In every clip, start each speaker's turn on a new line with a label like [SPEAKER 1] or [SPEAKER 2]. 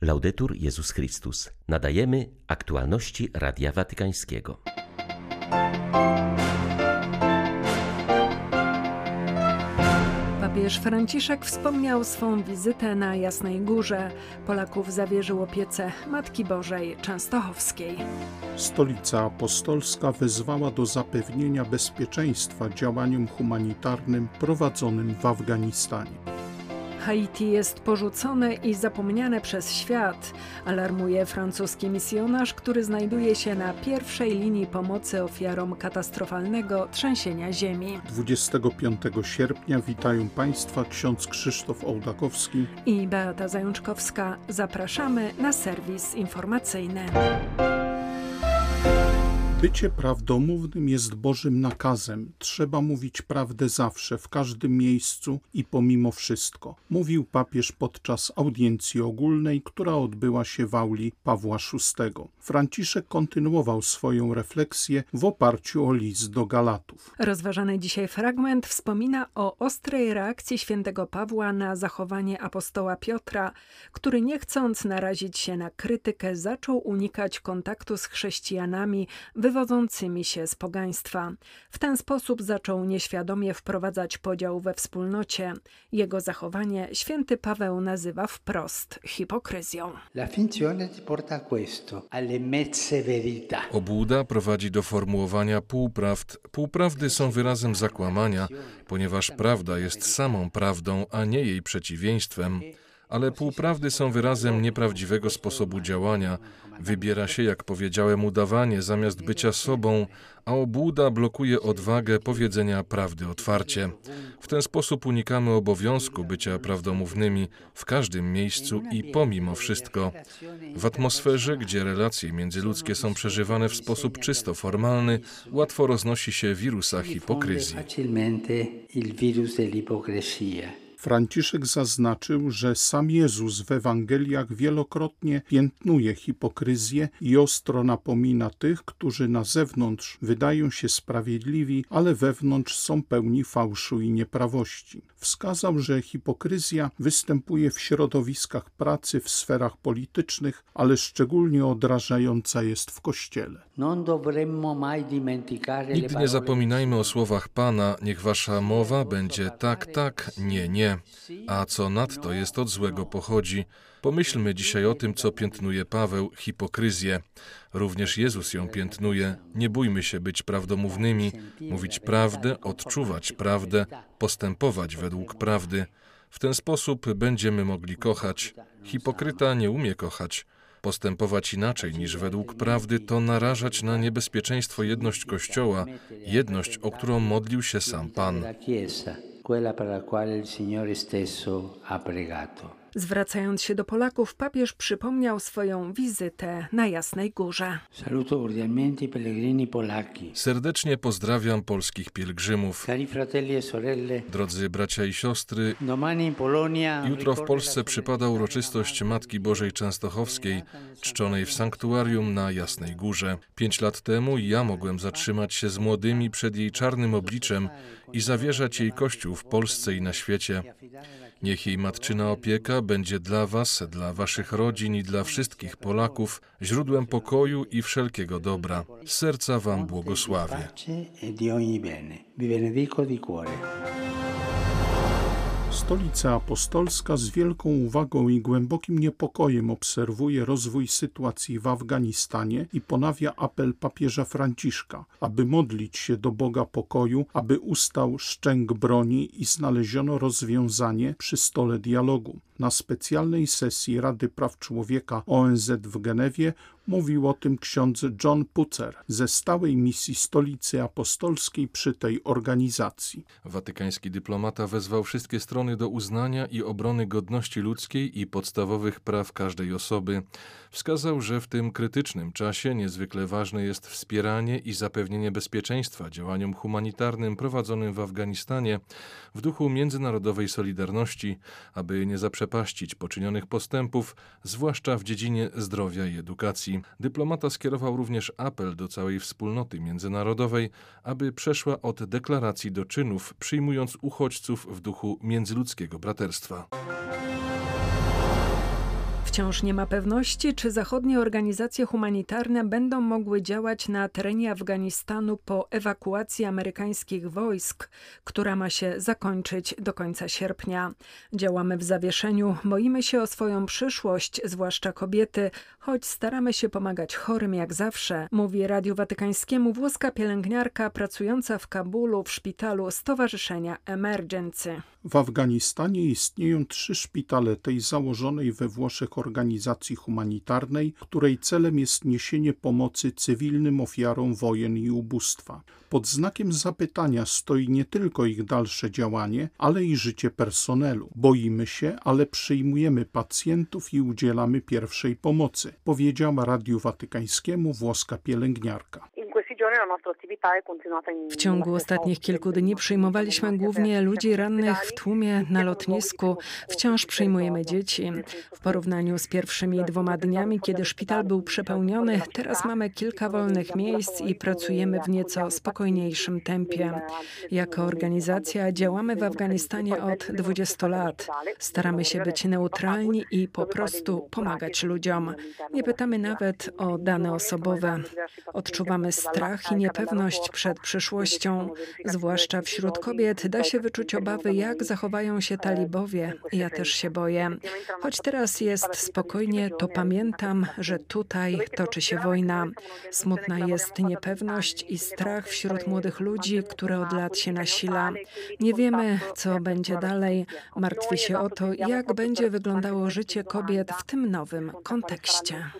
[SPEAKER 1] Laudetur Jezus Chrystus. Nadajemy aktualności Radia Watykańskiego.
[SPEAKER 2] Papież Franciszek wspomniał swą wizytę na Jasnej Górze. Polaków zawierzył opiece Matki Bożej Częstochowskiej.
[SPEAKER 3] Stolica Apostolska wezwała do zapewnienia bezpieczeństwa działaniom humanitarnym prowadzonym w Afganistanie.
[SPEAKER 2] Haiti jest porzucone i zapomniane przez świat, alarmuje francuski misjonarz, który znajduje się na pierwszej linii pomocy ofiarom katastrofalnego trzęsienia ziemi.
[SPEAKER 3] 25 sierpnia witają Państwa ksiądz Krzysztof Ołdakowski
[SPEAKER 2] i Beata Zajączkowska. Zapraszamy na serwis informacyjny.
[SPEAKER 3] Bycie prawdomównym jest Bożym nakazem. Trzeba mówić prawdę zawsze, w każdym miejscu i pomimo wszystko, mówił papież podczas audiencji ogólnej, która odbyła się w auli Pawła VI. Franciszek kontynuował swoją refleksję w oparciu o list do Galatów.
[SPEAKER 2] Rozważany dzisiaj fragment wspomina o ostrej reakcji świętego Pawła na zachowanie apostoła Piotra, który nie chcąc narazić się na krytykę, zaczął unikać kontaktu z chrześcijanami, wywodzącymi się z pogaństwa. W ten sposób zaczął nieświadomie wprowadzać podział we wspólnocie. Jego zachowanie święty Paweł nazywa wprost hipokryzją.
[SPEAKER 4] Obłuda prowadzi do formułowania półprawd. Półprawdy są wyrazem zakłamania, ponieważ prawda jest samą prawdą, a nie jej przeciwieństwem ale półprawdy są wyrazem nieprawdziwego sposobu działania. Wybiera się, jak powiedziałem, udawanie zamiast bycia sobą, a obłuda blokuje odwagę powiedzenia prawdy otwarcie. W ten sposób unikamy obowiązku bycia prawdomównymi w każdym miejscu i pomimo wszystko. W atmosferze, gdzie relacje międzyludzkie są przeżywane w sposób czysto formalny, łatwo roznosi się wirusa hipokryzji.
[SPEAKER 3] Franciszek zaznaczył, że sam Jezus w Ewangeliach wielokrotnie piętnuje hipokryzję i ostro napomina tych, którzy na zewnątrz wydają się sprawiedliwi, ale wewnątrz są pełni fałszu i nieprawości. Wskazał, że hipokryzja występuje w środowiskach pracy, w sferach politycznych, ale szczególnie odrażająca jest w Kościele.
[SPEAKER 4] Nigdy nie zapominajmy o słowach Pana, niech wasza mowa będzie tak, tak, nie, nie a co nadto jest od złego pochodzi. Pomyślmy dzisiaj o tym, co piętnuje Paweł, hipokryzję. Również Jezus ją piętnuje. Nie bójmy się być prawdomównymi, mówić prawdę, odczuwać prawdę, postępować według prawdy. W ten sposób będziemy mogli kochać. Hipokryta nie umie kochać. Postępować inaczej niż według prawdy to narażać na niebezpieczeństwo jedność Kościoła, jedność, o którą modlił się sam Pan
[SPEAKER 2] quella per la quale il Signore stesso ha pregato. Zwracając się do Polaków, papież przypomniał swoją wizytę na Jasnej Górze.
[SPEAKER 4] Serdecznie pozdrawiam polskich pielgrzymów. E Drodzy bracia i siostry, jutro w Polsce przypada uroczystość Matki Bożej Częstochowskiej, czczonej w sanktuarium na Jasnej Górze. Pięć lat temu ja mogłem zatrzymać się z młodymi przed jej czarnym obliczem i zawierzać jej Kościół w Polsce i na świecie. Niech jej matczyna opieka będzie dla Was, dla Waszych rodzin i dla wszystkich Polaków źródłem pokoju i wszelkiego dobra. Serca Wam błogosławię.
[SPEAKER 3] Stolica Apostolska z wielką uwagą i głębokim niepokojem obserwuje rozwój sytuacji w Afganistanie i ponawia apel papieża Franciszka, aby modlić się do Boga pokoju, aby ustał szczęk broni i znaleziono rozwiązanie przy stole dialogu. Na specjalnej sesji Rady Praw Człowieka ONZ w Genewie mówił o tym ksiądz John Putzer ze stałej misji Stolicy Apostolskiej przy tej organizacji.
[SPEAKER 4] Watykański dyplomata wezwał wszystkie strony do uznania i obrony godności ludzkiej i podstawowych praw każdej osoby. Wskazał, że w tym krytycznym czasie niezwykle ważne jest wspieranie i zapewnienie bezpieczeństwa działaniom humanitarnym prowadzonym w Afganistanie w duchu międzynarodowej solidarności, aby nie zaprzepaścić poczynionych postępów, zwłaszcza w dziedzinie zdrowia i edukacji. Dyplomata skierował również apel do całej wspólnoty międzynarodowej, aby przeszła od deklaracji do czynów, przyjmując uchodźców w duchu międzyludzkiego braterstwa.
[SPEAKER 2] Wciąż nie ma pewności, czy zachodnie organizacje humanitarne będą mogły działać na terenie Afganistanu po ewakuacji amerykańskich wojsk, która ma się zakończyć do końca sierpnia. Działamy w zawieszeniu, boimy się o swoją przyszłość, zwłaszcza kobiety, choć staramy się pomagać chorym jak zawsze, mówi Radiu Watykańskiemu włoska pielęgniarka pracująca w Kabulu w szpitalu Stowarzyszenia Emergency.
[SPEAKER 3] W Afganistanie istnieją trzy szpitale tej założonej we Włoszech organizacji humanitarnej, której celem jest niesienie pomocy cywilnym ofiarom wojen i ubóstwa. Pod znakiem zapytania stoi nie tylko ich dalsze działanie, ale i życie personelu. Boimy się, ale przyjmujemy pacjentów i udzielamy pierwszej pomocy, powiedziała Radiu Watykańskiemu włoska pielęgniarka.
[SPEAKER 2] W ciągu ostatnich kilku dni przyjmowaliśmy głównie ludzi rannych w tłumie na lotnisku. Wciąż przyjmujemy dzieci. W porównaniu z pierwszymi dwoma dniami, kiedy szpital był przepełniony, teraz mamy kilka wolnych miejsc i pracujemy w nieco spokojniejszym tempie. Jako organizacja działamy w Afganistanie od 20 lat. Staramy się być neutralni i po prostu pomagać ludziom. Nie pytamy nawet o dane osobowe. Odczuwamy strach i niepewność przed przyszłością. Zwłaszcza wśród kobiet da się wyczuć obawy, jak zachowają się talibowie. Ja też się boję. Choć teraz jest spokojnie, to pamiętam, że tutaj toczy się wojna. Smutna jest niepewność i strach wśród młodych ludzi, które od lat się nasila. Nie wiemy, co będzie dalej. Martwię się o to, jak będzie wyglądało życie kobiet w tym nowym kontekście.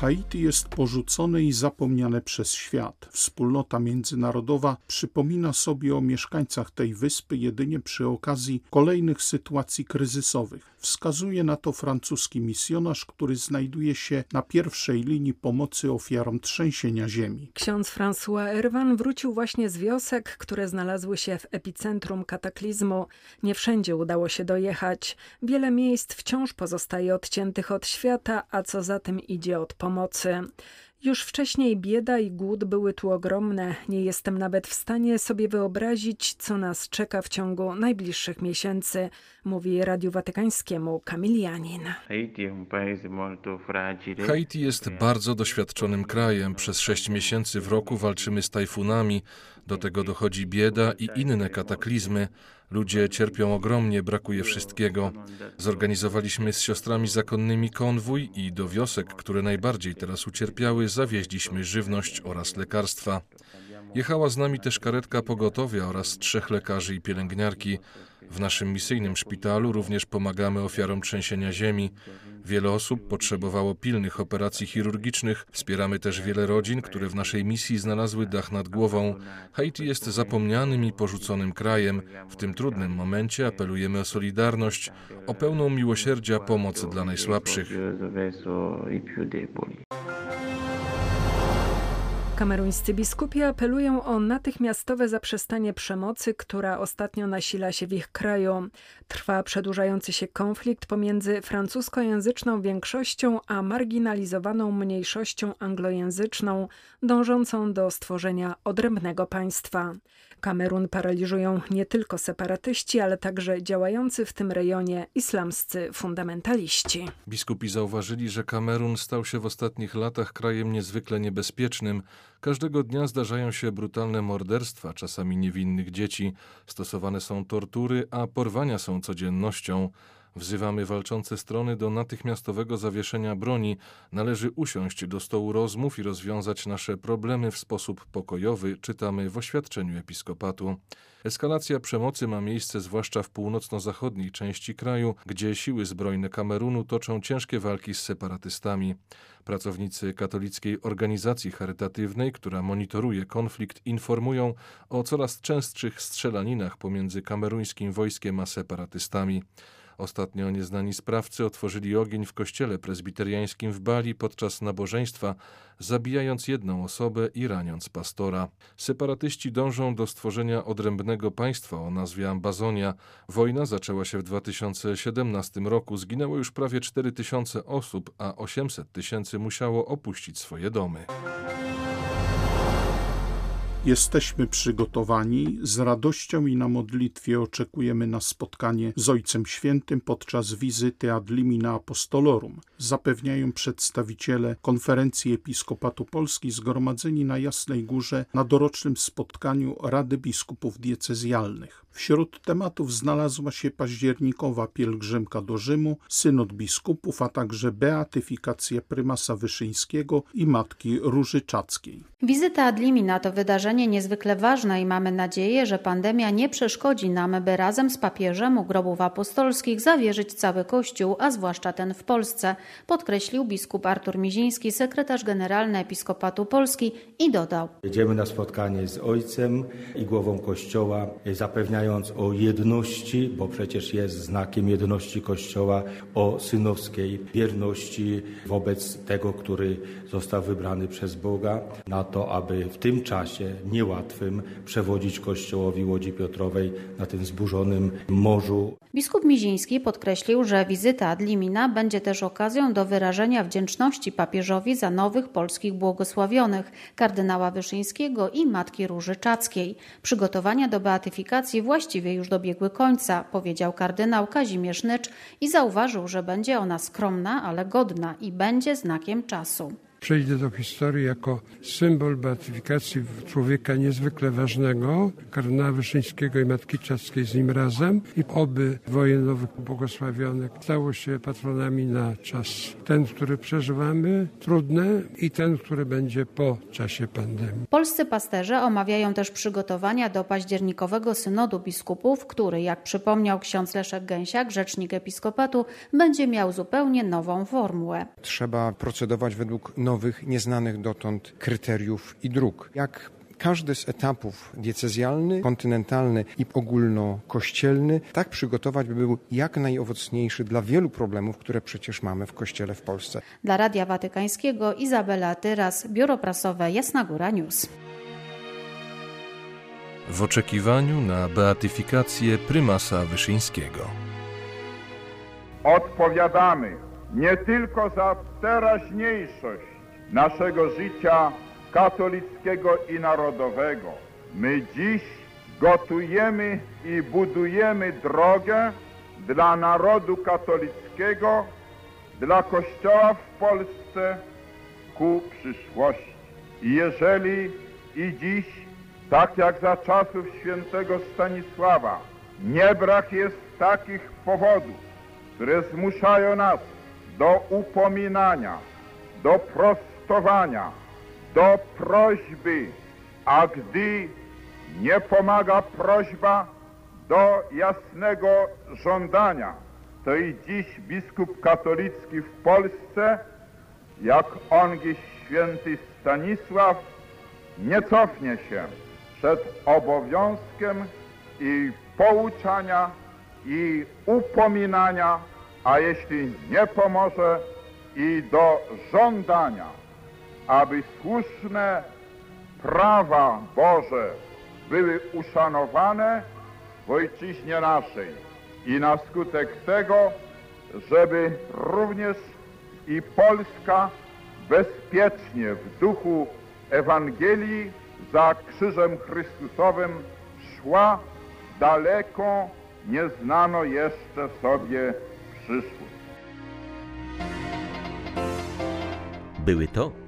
[SPEAKER 3] Haiti jest porzucone i zapomniane przez świat. Wspólnota międzynarodowa przypomina sobie o mieszkańcach tej wyspy jedynie przy okazji kolejnych sytuacji kryzysowych. Wskazuje na to francuski misjonarz, który znajduje się na pierwszej linii pomocy ofiarom trzęsienia ziemi.
[SPEAKER 2] Ksiądz François Erwan wrócił właśnie z wiosek, które znalazły się w epicentrum kataklizmu. Nie wszędzie udało się dojechać. Wiele miejsc wciąż pozostaje odciętych od świata, a co za tym idzie od pomocy. Już wcześniej bieda i głód były tu ogromne. Nie jestem nawet w stanie sobie wyobrazić, co nas czeka w ciągu najbliższych miesięcy, mówi Radiu Watykańskiemu Kamilianin.
[SPEAKER 4] Haiti jest bardzo doświadczonym krajem. Przez sześć miesięcy w roku walczymy z tajfunami. Do tego dochodzi bieda i inne kataklizmy. Ludzie cierpią ogromnie, brakuje wszystkiego. Zorganizowaliśmy z siostrami zakonnymi konwój i do wiosek, które najbardziej teraz ucierpiały, zawieźliśmy żywność oraz lekarstwa. Jechała z nami też karetka pogotowia oraz trzech lekarzy i pielęgniarki. W naszym misyjnym szpitalu również pomagamy ofiarom trzęsienia ziemi. Wiele osób potrzebowało pilnych operacji chirurgicznych. Wspieramy też wiele rodzin, które w naszej misji znalazły dach nad głową. Haiti jest zapomnianym i porzuconym krajem. W tym trudnym momencie apelujemy o solidarność, o pełną miłosierdzia pomoc dla najsłabszych.
[SPEAKER 2] Kameruńscy biskupi apelują o natychmiastowe zaprzestanie przemocy, która ostatnio nasila się w ich kraju. Trwa przedłużający się konflikt pomiędzy francuskojęzyczną większością a marginalizowaną mniejszością anglojęzyczną, dążącą do stworzenia odrębnego państwa. Kamerun paraliżują nie tylko separatyści, ale także działający w tym rejonie islamscy fundamentaliści.
[SPEAKER 4] Biskupi zauważyli, że Kamerun stał się w ostatnich latach krajem niezwykle niebezpiecznym. Każdego dnia zdarzają się brutalne morderstwa, czasami niewinnych dzieci, stosowane są tortury, a porwania są codziennością. Wzywamy walczące strony do natychmiastowego zawieszenia broni. Należy usiąść do stołu rozmów i rozwiązać nasze problemy w sposób pokojowy, czytamy w oświadczeniu episkopatu. Eskalacja przemocy ma miejsce zwłaszcza w północno-zachodniej części kraju, gdzie siły zbrojne Kamerunu toczą ciężkie walki z separatystami. Pracownicy katolickiej organizacji charytatywnej, która monitoruje konflikt, informują o coraz częstszych strzelaninach pomiędzy kameruńskim wojskiem a separatystami. Ostatnio nieznani sprawcy otworzyli ogień w kościele prezbiteriańskim w Bali podczas nabożeństwa, zabijając jedną osobę i raniąc pastora. Separatyści dążą do stworzenia odrębnego państwa o nazwie Ambazonia. Wojna zaczęła się w 2017 roku, zginęło już prawie 4 tysiące osób, a 800 tysięcy musiało opuścić swoje domy.
[SPEAKER 3] Jesteśmy przygotowani, z radością i na modlitwie oczekujemy na spotkanie z Ojcem Świętym podczas wizyty ad limina apostolorum, zapewniają przedstawiciele Konferencji Episkopatu Polski zgromadzeni na Jasnej Górze na dorocznym spotkaniu Rady Biskupów Diecezjalnych. Wśród tematów znalazła się październikowa pielgrzymka do Rzymu, synod biskupów, a także beatyfikacja prymasa Wyszyńskiego i matki Róży Czackiej.
[SPEAKER 5] Wizyta ad limina to wydarzenie niezwykle ważne i mamy nadzieję, że pandemia nie przeszkodzi nam, by razem z papieżem u grobów apostolskich zawierzyć cały Kościół, a zwłaszcza ten w Polsce, podkreślił biskup Artur Miziński, sekretarz generalny Episkopatu Polski i dodał.
[SPEAKER 6] Jedziemy na spotkanie z Ojcem i głową Kościoła, zapewniając o jedności, bo przecież jest znakiem jedności Kościoła, o synowskiej wierności wobec tego, który został wybrany przez Boga, na to, aby w tym czasie niełatwym przewodzić Kościołowi Łodzi Piotrowej na tym zburzonym morzu.
[SPEAKER 5] Biskup Miziński podkreślił, że wizyta ad limina będzie też okazją do wyrażenia wdzięczności papieżowi za nowych polskich błogosławionych, kardynała Wyszyńskiego i matki Róży Czackiej. Przygotowania do beatyfikacji właściwie już dobiegły końca, powiedział kardynał Kazimierz Nycz i zauważył, że będzie ona skromna, ale godna i będzie znakiem czasu
[SPEAKER 7] przejdzie do historii jako symbol beatyfikacji człowieka niezwykle ważnego, kardynała Wyszyńskiego i Matki Czackiej z nim razem i oby wojenowych błogosławionych stało się patronami na czas ten, który przeżywamy, trudny i ten, który będzie po czasie pandemii.
[SPEAKER 5] Polscy pasterze omawiają też przygotowania do październikowego synodu biskupów, który, jak przypomniał ksiądz Leszek Gęsiak, rzecznik episkopatu, będzie miał zupełnie nową formułę.
[SPEAKER 8] Trzeba procedować według nowych, nieznanych dotąd kryteriów i dróg. Jak każdy z etapów diecezjalny, kontynentalny i ogólnokościelny tak przygotować, by był jak najowocniejszy dla wielu problemów, które przecież mamy w Kościele w Polsce.
[SPEAKER 5] Dla Radia Watykańskiego Izabela Tyras, Biuro Prasowe Jasna Góra News.
[SPEAKER 4] W oczekiwaniu na beatyfikację prymasa Wyszyńskiego.
[SPEAKER 9] Odpowiadamy nie tylko za teraźniejszość naszego życia katolickiego i narodowego. My dziś gotujemy i budujemy drogę dla narodu katolickiego, dla Kościoła w Polsce ku przyszłości. I jeżeli i dziś, tak jak za czasów świętego Stanisława, nie brak jest takich powodów, które zmuszają nas do upominania, do prostowania, do prośby, a gdy nie pomaga prośba do jasnego żądania, to i dziś biskup katolicki w Polsce, jak ongi święty Stanisław, nie cofnie się przed obowiązkiem i pouczania i upominania, a jeśli nie pomoże, i do żądania, aby słuszne prawa Boże były uszanowane w ojczyźnie naszej i na skutek tego, żeby również i Polska bezpiecznie w duchu Ewangelii za krzyżem Chrystusowym szła daleko nieznano jeszcze sobie przyszłość.
[SPEAKER 1] Były to